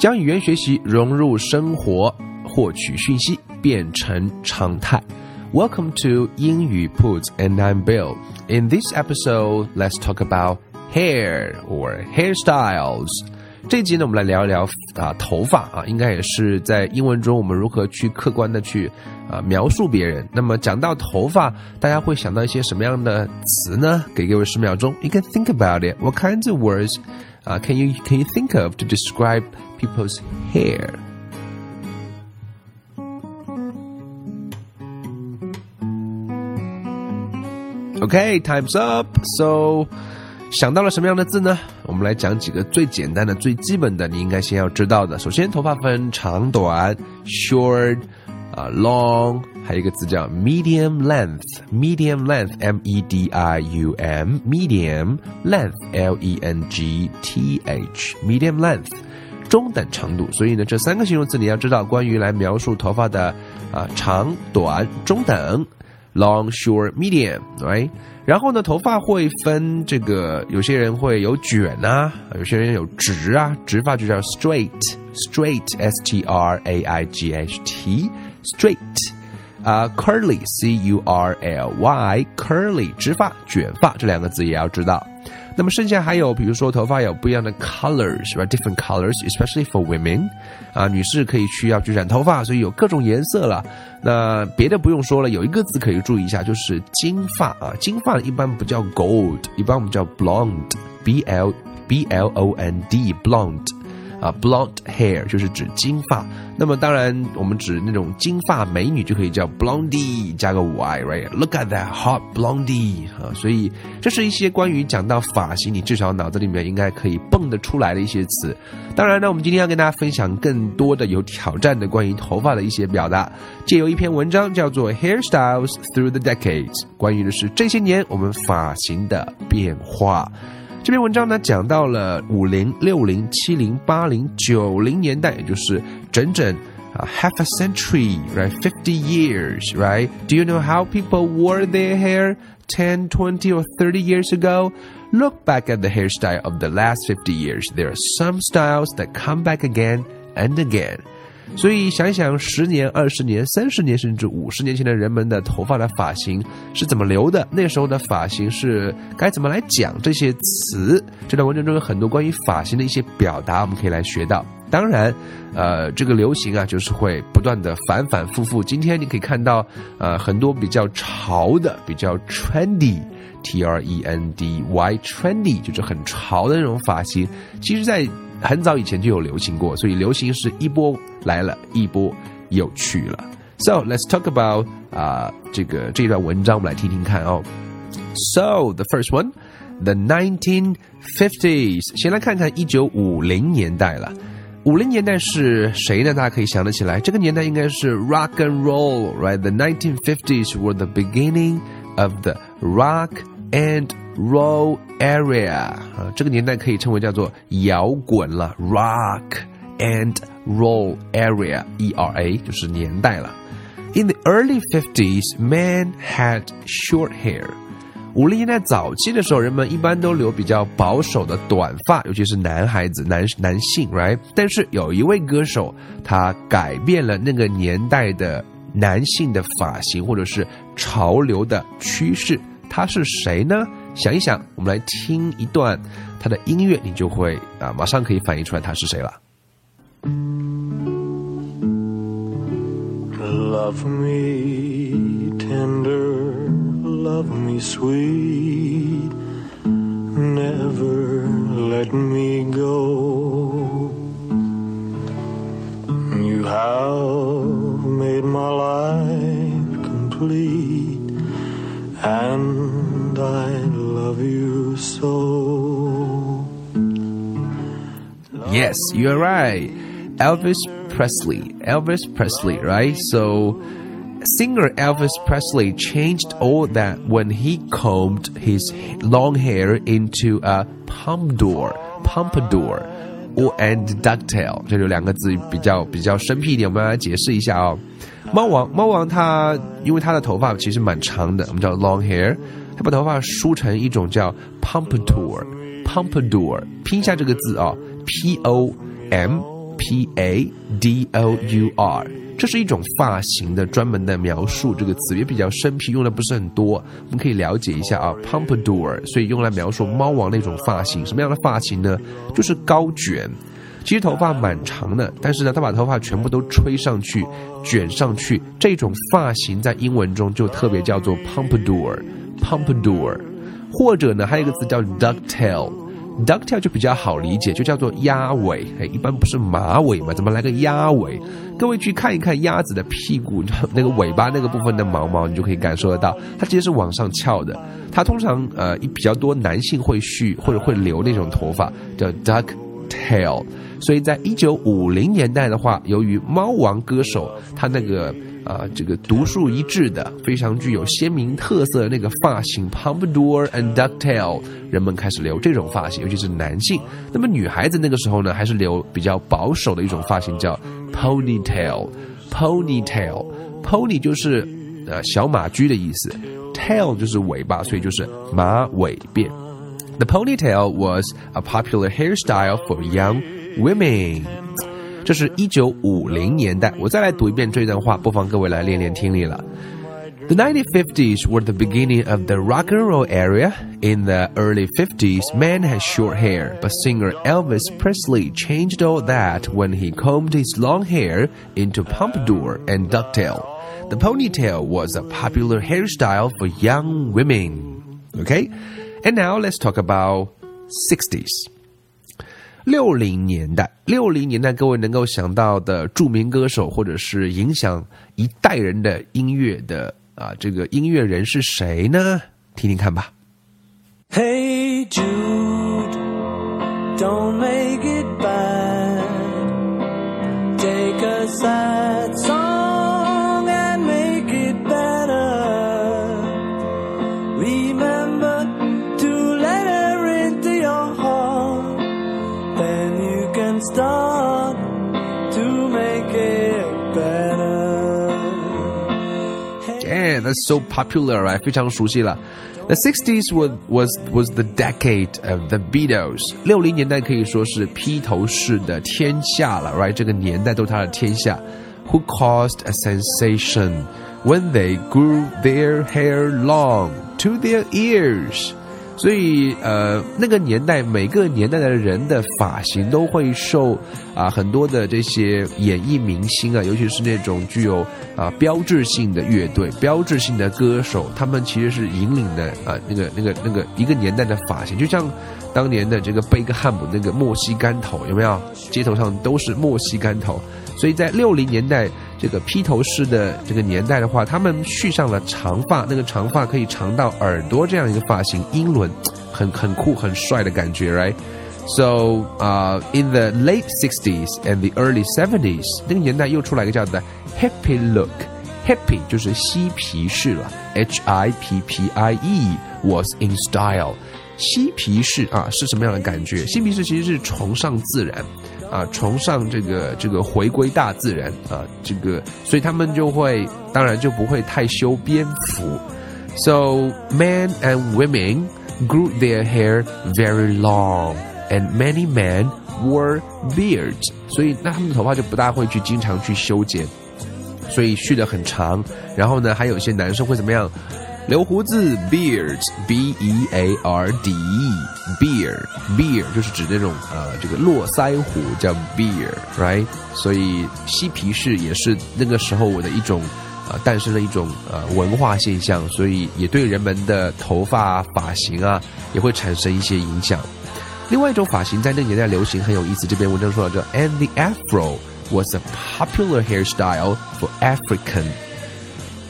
将语言学习融入生活，获取讯息变成常态。Welcome to 英语 Puts and I'm Bill. In this episode, let's talk about hair or hairstyles. 这一集呢，我们来聊一聊啊头发啊，应该也是在英文中我们如何去客观的去啊描述别人。那么讲到头发，大家会想到一些什么样的词呢？给各位十秒钟，You can think about it. What kinds of words? 啊、uh,，Can you can you think of to describe people's hair? Okay, time's up. So, 想到了什么样的字呢？我们来讲几个最简单的、最基本的，你应该先要知道的。首先，头发分长短，short， 啊、，long，还有一个字叫 medium length，medium length，m e d i u m，medium length，l e n g t h，medium length，中等长度。所以呢，这三个形容词你要知道，关于来描述头发的啊、长短、中等。long, short, medium, right？然后呢，头发会分这个，有些人会有卷啊，有些人有直啊，直发就叫 straight，straight，S T R A I G H T Straight，啊，curly，c u r l y，curly，直发、卷发这两个字也要知道。那么剩下还有，比如说头发有不一样的 colors，是吧？Different colors，especially for women。啊，女士可以需要去染头发，所以有各种颜色了。那别的不用说了，有一个字可以注意一下，就是金发啊。金发一般不叫 gold，一般我们叫 blonde，b l b l o n d，blonde。啊，blonde hair 就是指金发。那么当然，我们指那种金发美女就可以叫 blondie 加个 y，right？Look at that hot blondie 啊！所以这是一些关于讲到发型，你至少脑子里面应该可以蹦得出来的一些词。当然呢，我们今天要跟大家分享更多的有挑战的关于头发的一些表达，借由一篇文章叫做《Hairstyles Through the Decades》，关于的是这些年我们发型的变化。这篇文章呢，讲到了五零、六零、七零、八零、九零年代，也就是整整啊、uh, half a century, right? Fifty years, right? Do you know how people wore their hair 10, 20, or 30 years ago? Look back at the hairstyle of the last 50 years. There are some styles that come back again and again. 所以想一想，十年、二十年、三十年，甚至五十年前的人们的头发的发型是怎么留的？那时候的发型是该怎么来讲这些词？这段文章中有很多关于发型的一些表达，我们可以来学到。当然，呃，这个流行啊，就是会不断的反反复复。今天你可以看到，呃，很多比较潮的、比较 trendy，t r e n d y，trendy 就是很潮的那种发型。其实，在很早以前就有流行过，所以流行是一波来了，一波又去了。So let's talk about 啊、uh, 这个这一段文章，我们来听听看哦。So the first one, the 1950s。先来看看一九五零年代了。五零年代是谁呢？大家可以想得起来，这个年代应该是 rock and roll，right？The 1950s were the beginning of the rock and roll area 啊，这个年代可以称为叫做摇滚了，rock and roll area，E R A 就是年代了。In the early 50s, men had short hair. 五零年代早期的时候，人们一般都留比较保守的短发，尤其是男孩子、男男性，right？但是有一位歌手，他改变了那个年代的男性的发型或者是潮流的趋势。他是谁呢？想一想，我们来听一段他的音乐，你就会啊，马上可以反映出来他是谁了。Love me tender, love me sweet, never let me go. You have Yes, you're right. Elvis Presley. Elvis Presley, right? So singer Elvis Presley changed all that when he combed his long hair into a pompadour. Pompadour. Or and ducktail，这就两个字比较比较生僻一点，我们来解释一下哦。猫王，猫王他因为他的头发其实蛮长的，我们叫 long hair，他把头发梳成一种叫 pompadour，pompadour，拼一下这个字啊、哦、 ，p o m p a d o u r，这是一种发型的专门的描述，这个词也比较生僻，用的不是很多，我们可以了解一下啊，pompadour，所以用来描述猫王那种发型，什么样的发型呢？就是高卷。其实头发蛮长的，但是呢，他把头发全部都吹上去、卷上去，这种发型在英文中就特别叫做 pompadour，pompadour，或者呢，还有一个词叫 Ducktail ducktail 就比较好理解，就叫做鸭尾，哎，一般不是马尾嘛，怎么来个鸭尾？各位去看一看鸭子的屁股 那个尾巴那个部分的毛毛，你就可以感受得到，它其实是往上翘的。它通常呃比较多男性会蓄或者会留那种头发，叫 ducktail。所以在一九五零年代的话，由于猫王歌手他那个啊、这个独树一帜的、非常具有鲜明特色的那个发型 pompadour and ducktail，人们开始留这种发型，尤其是男性。那么女孩子那个时候呢，还是留比较保守的一种发型，叫 ponytail。ponytail，pony 就是呃小马驹的意思，tail 就是尾巴，所以就是马尾辫。The ponytail was a popular hairstyle for young women。这是一九五零年代。我再来读一遍这段话，不妨各位来练练听力了。The 1950s were the beginning of the rock and roll era. In the early 50s, men had short hair, but singer Elvis Presley changed all that when he combed his long hair into pompadour and ducktail. The ponytail was a popular hairstyle for young women. Okay? And now let's talk about 60s. 六零年代，六零年代，各位能够想到的著名歌手或者是影响一代人的音乐的啊，这个音乐人是谁呢？听听看吧。Hey Jude, don't make it that's so popular, right? 非常熟悉了。The 60s was was was the decade of the Beatles. 六零年代可以说是披头士的天下了，right？这个年代都是他的天下。Who caused a sensation when they grew their hair long to their ears? 所以，呃，那个年代，每个年代的人的发型都会受啊很多的这些演艺明星啊，尤其是那种具有啊标志性的乐队、标志性的歌手，他们其实是引领的啊那个那个那个一个年代的发型，就像当年的这个贝克汉姆那个莫西干头，有没有？街头上都是莫西干头，所以在六零年代这个披头士的这个年代的话，他们蓄上了长发，那个长发可以长到耳朵这样一个发型，英伦，很很酷很帅的感觉，right？So, uh, in the late 60s and the early 70s，那个年代又出来一个叫做 hippie look。hippie 就是嬉皮士了，H I P P I E was in style。嬉皮士啊是什么样的感觉？嬉皮士其实是崇尚自然，啊，崇尚这个这个回归大自然啊，这个所以他们就会当然就不会太修边幅。So men and women grew their hair very long, and many men wore beards。所以那他们的头发就不大会去经常去修剪，所以蓄得很长。然后呢，还有一些男生会怎么样？留胡子，beards，b-e-a-r-d，beard，beard 就是指那种呃这个络腮胡，叫 beard，right？所以嬉皮士也是那个时候我的一种呃诞生的一种呃文化现象，所以也对人们的头发发型啊也会产生一些影响。另外一种发型在那个年代流行很有意思，这篇文章说到叫，and the afro was a popular hairstyle for African。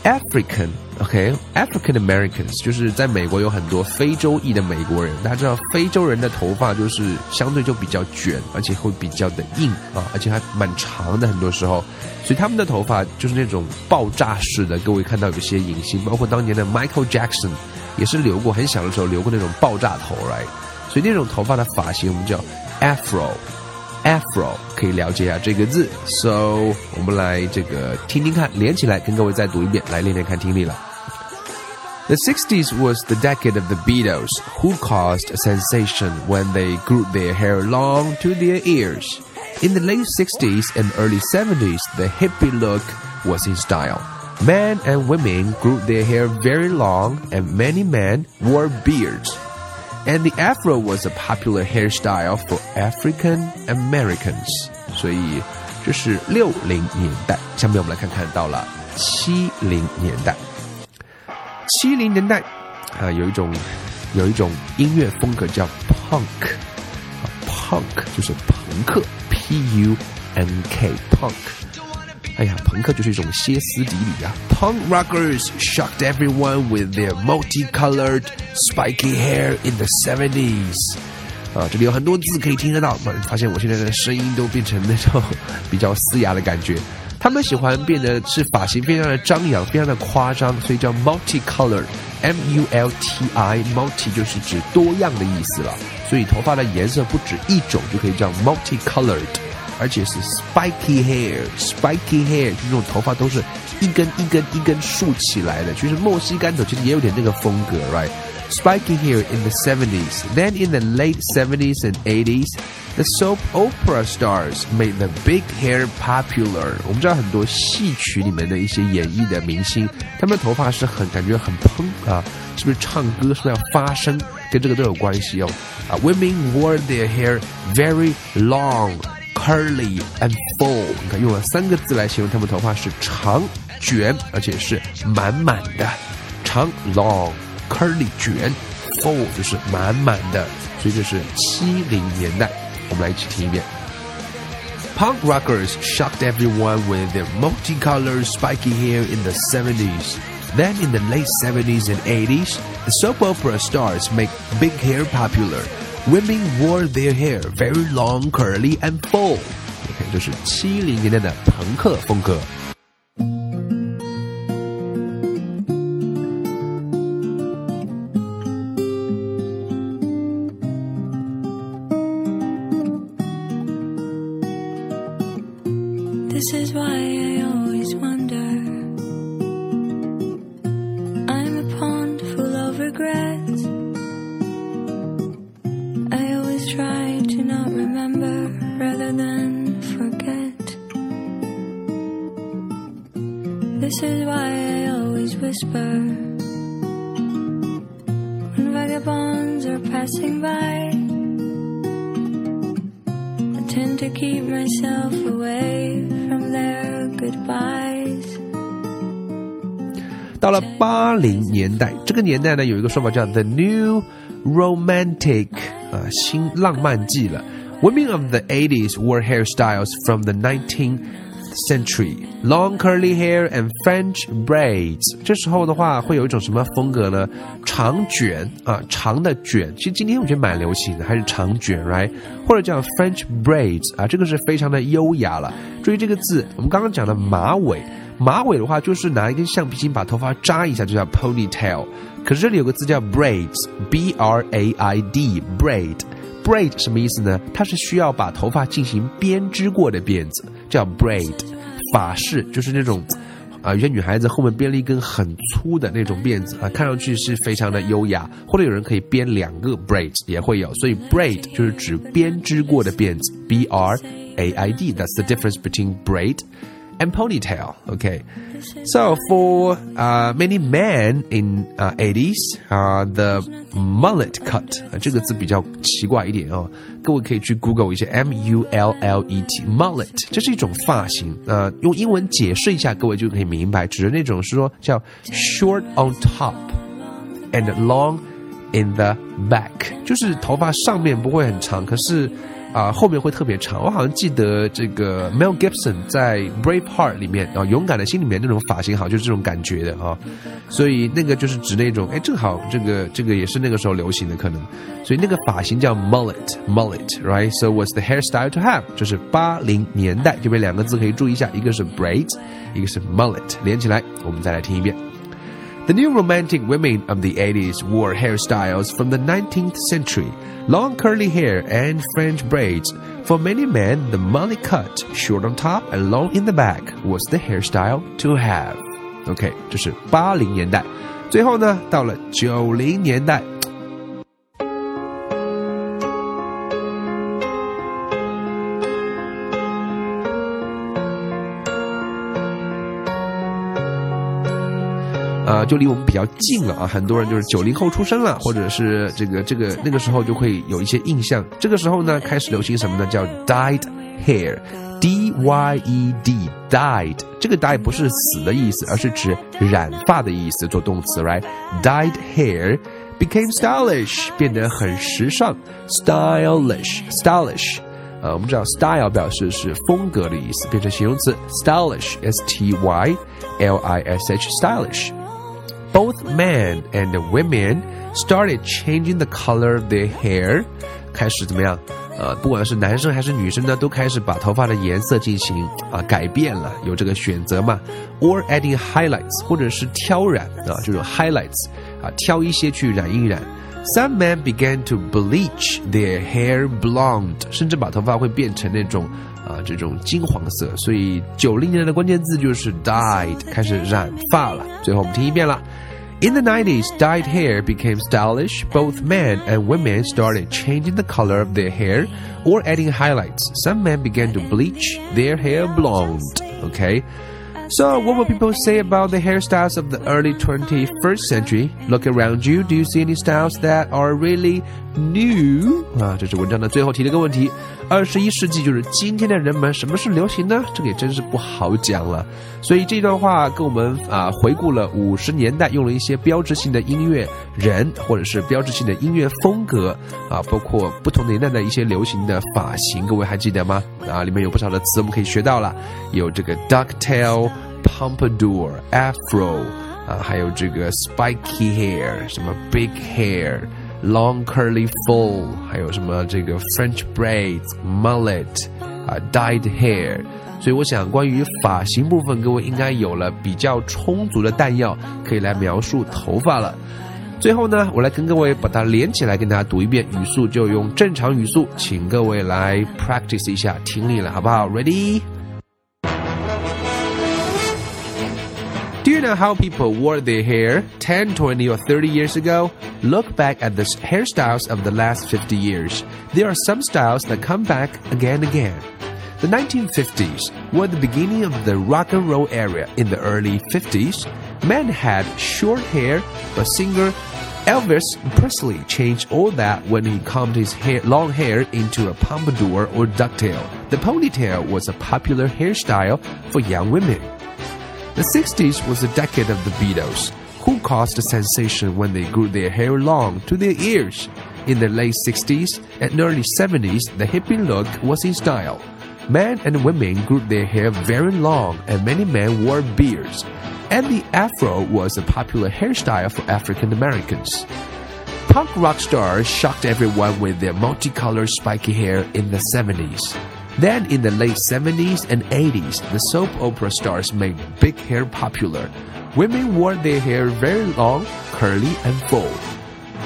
African OK，African、Americans 就是在美国有很多非洲裔的美国人，大家知道非洲人的头发就是相对就比较卷，而且会比较的硬啊，而且还蛮长的，很多时候，所以他们的头发就是那种爆炸式的。各位看到有些影星，包括当年的 Michael Jackson 也是留过，很小的时候留过那种爆炸头，right？所以那种头发的发型我们叫 Afro。Afro 可以了解一下这个字，so 我们来这个听听看，连起来跟各位再读一遍，来练练看听力了。The 60s was the decade of the Beatles, who caused a sensation when they grew their hair long to their ears. In the late 60s and early 70s, the hippie look was in style. Men and women grew their hair very long, and many men wore beards. And the afro was a popular hairstyle for African Americans. 所以这是六零年代。下面我们来看看到了七零年代。 七零年代啊，有一种有一种音乐风格叫 punk，punk 就是朋克，p u n k punk。哎呀，朋克就是一种歇斯底里啊！Punk rockers shocked everyone with their multicolored spiky hair in the seventies。啊，这里有很多字可以听得到，发现我现在的声音都变成那种比较嘶哑的感觉。他们喜欢变得是发型非常的张扬，非常的夸张，所以叫 multicolored，M U L T I，multi 就是指多样的意思了。所以头发的颜色不止一种，就可以叫 multicolored。而且是 spiky hair，spiky hair 这种头发都是一根一根一根竖起来的，就是墨西哥头其实也有点那个风格 right？，right？Spiky hair in the 70s. Then in the late 70s and 80s, the soap opera stars made the big hair popular. 我们知道很多戏曲里面的一些演绎的明星，他们的头发是很感觉很蓬啊，是不是唱歌是不是要发声，跟这个都有关系哦。啊，women wore their hair very long curly and full，你看用了三个字来形容他们头发是长卷，而且是满满的，长 long curly 卷 full 就是满满的，所以这是七零年代。我们来一起听一遍。Punk rockers shocked everyone with their multicolored spiky hair in the 70s. Then in the late 70s and 80s, the soap opera stars make big hair popular. Women wore their hair very long, curly, and full. OK，这是七零年代的朋克风格。This This is why I always whisper when vagabonds are passing by. I tend to keep myself away from their goodbyes. 到了八零年代，这个年代呢，有一个说法叫 the new romantic 啊，新浪漫季了。Women of the 80s wore hairstyles from the 19th century, long curly hair and French braids。这时候的话，会有一种什么风格呢？长卷啊，长的卷。其实今天我觉得蛮流行的，还是长卷，right？或者叫 French braids 啊，这个是非常的优雅了。注意这个字，我们刚刚讲的马尾。马尾的话，就是拿一根橡皮筋把头发扎一下，就叫 ponytail。可是这里有个字叫 braids，b r a i d，braid。Braid 什么意思呢？它是需要把头发进行编织过的辫子，叫 braid。法式就是那种，啊、有些女孩子后面编了一根很粗的那种辫子啊，看上去是非常的优雅。或者有人可以编两个 braid 也会有，所以 braid 就是指编织过的辫子，b r a i d。That's the difference between braid and ponytail. Okay. So for uh, many men in uh, 80s, uh, the mullet cut 啊、这个字比较奇怪一点哦，各位可以去 Google 一下 M U L L E T mullet，这是一种发型。呃，用英文解释一下，各位就可以明白，指的那种是说叫 short on top and long in the back，就是头发上面不会很长，可是 啊、后面会特别长。我好像记得这个 Mel Gibson 在 Braveheart 里面啊、勇敢的心里面那种发型，好就是这种感觉的啊。所以那个就是指那种，哎，正好这个这个也是那个时候流行的可能。所以那个发型叫 mullet，mullet，right？So what's the hairstyle to have？就是八零年代这边两个字可以注意一下，一个是 braids，一个是 mullet，连起来，我们再来听一遍。The new romantic women of the 80s wore hairstyles from the 19th century long curly hair and French braids. For many men, the mullet cut, short on top and long in the back, was the hairstyle to have. OK，这是八零年代。最后呢，到了九零年代， 呃，就离我们比较近了啊。很多人就是九零后出生了，或者是这个这个那个时候就会有一些印象。这个时候呢，开始流行什么呢？叫 dyed hair，d y e d，dyed。这个 dye 不是死的意思，而是指染发的意思，做动词，right？dyed hair became stylish，变得很时尚，stylish，stylish。呃，我们知道 style 表示是风格的意思，变成形容词 stylish，s t y l i s h，stylish。Both men and women started changing the color of their hair，开始怎么样？呃，不管是男生还是女生呢，都开始把头发的颜色进行啊改变了，有这个选择嘛？Or adding highlights，或者是挑染啊，就是 highlights 啊，挑一些去染一染。Some men began to bleach their hair blonde，甚至把头发会变成那种啊这种金黄色。所以九零年代的关键字就是 dyed，开始染发了。最后我们听一遍了。In the 90s, dyed hair became stylish. Both men and women started changing the color of their hair or adding highlights. Some men began to bleach their hair blonde. Okay? So, what will people say about the hairstyles of the early 21st century? Look around you. Do you see any styles that are really new? 啊，这是文章的最后提了个问题：二十一世纪就是今天的人们，什么是流行呢？这个也真是不好讲了。所以这段话跟我们啊回顾了五十年代用了一些标志性的音乐人，或者是标志性的音乐风格啊，包括不同年代的一些流行的发型，各位还记得吗？啊，里面有不少的词我们可以学到了，有这个 ducktail、pompadour、afro 啊，还有这个 spiky hair，什么 big hair。long curly full，还有什么这个 French braids、mullet 啊、dyed hair。所以我想，关于发型部分，各位应该有了比较充足的弹药，可以来描述头发了。最后呢，我来跟各位把它连起来，跟大家读一遍语速，就用正常语速，请各位来 practice 一下听力了，好不好？Ready？？Ready？Do you know how people wore their hair 10, 20, or 30 years ago? Look back at the hairstyles of the last 50 years. There are some styles that come back again and again. The 1950s were the beginning of the rock and roll era. In the early 50s, men had short hair, but singer Elvis Presley changed all that when he combed his hair, long hair into a pompadour or ducktail. The ponytail was a popular hairstyle for young women. The 60s was the decade of the Beatles, who caused a sensation when they grew their hair long to their ears. In the late 60s and early 70s, the hippie look was in style. Men and women grew their hair very long, and many men wore beards. And the afro was a popular hairstyle for African Americans. Punk rock stars shocked everyone with their multicolored spiky hair in the 70s. Then, in the late 70s and 80s, the soap opera stars made big hair popular. Women wore their hair very long, curly, and full.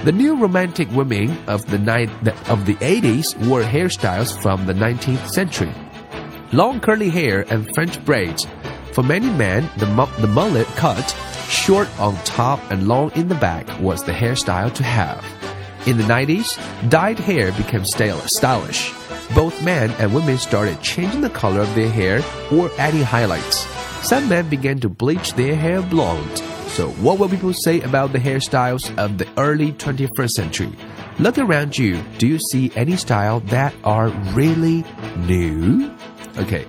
The new romantic women of the, ni- of the 80s wore hairstyles from the 19th century. Long curly hair and French braids. For many men, the, mu- the mullet cut, short on top and long in the back, was the hairstyle to have. In the 90s, dyed hair became stylish. Both men and women started changing the color of their hair or adding highlights. Some men began to bleach their hair blonde. So, what will people say about the hairstyles of the early 21st century? Look around you. Do you see any style that are really new? Okay,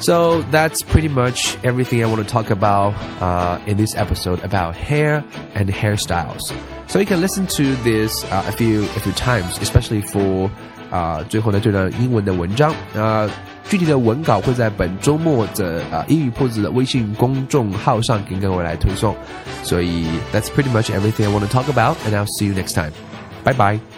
so that's pretty much everything I want to talk about uh, in this episode about hair and hairstyles. So you can listen to this uh, a few a few times, especially for 啊、最后呢这段英文的文章啊、具体的文稿会在本周末的啊、英语铺子的微信公众号上跟各位来推送。所以 that's pretty much everything I want to talk about, and I'll see you next time. Bye bye.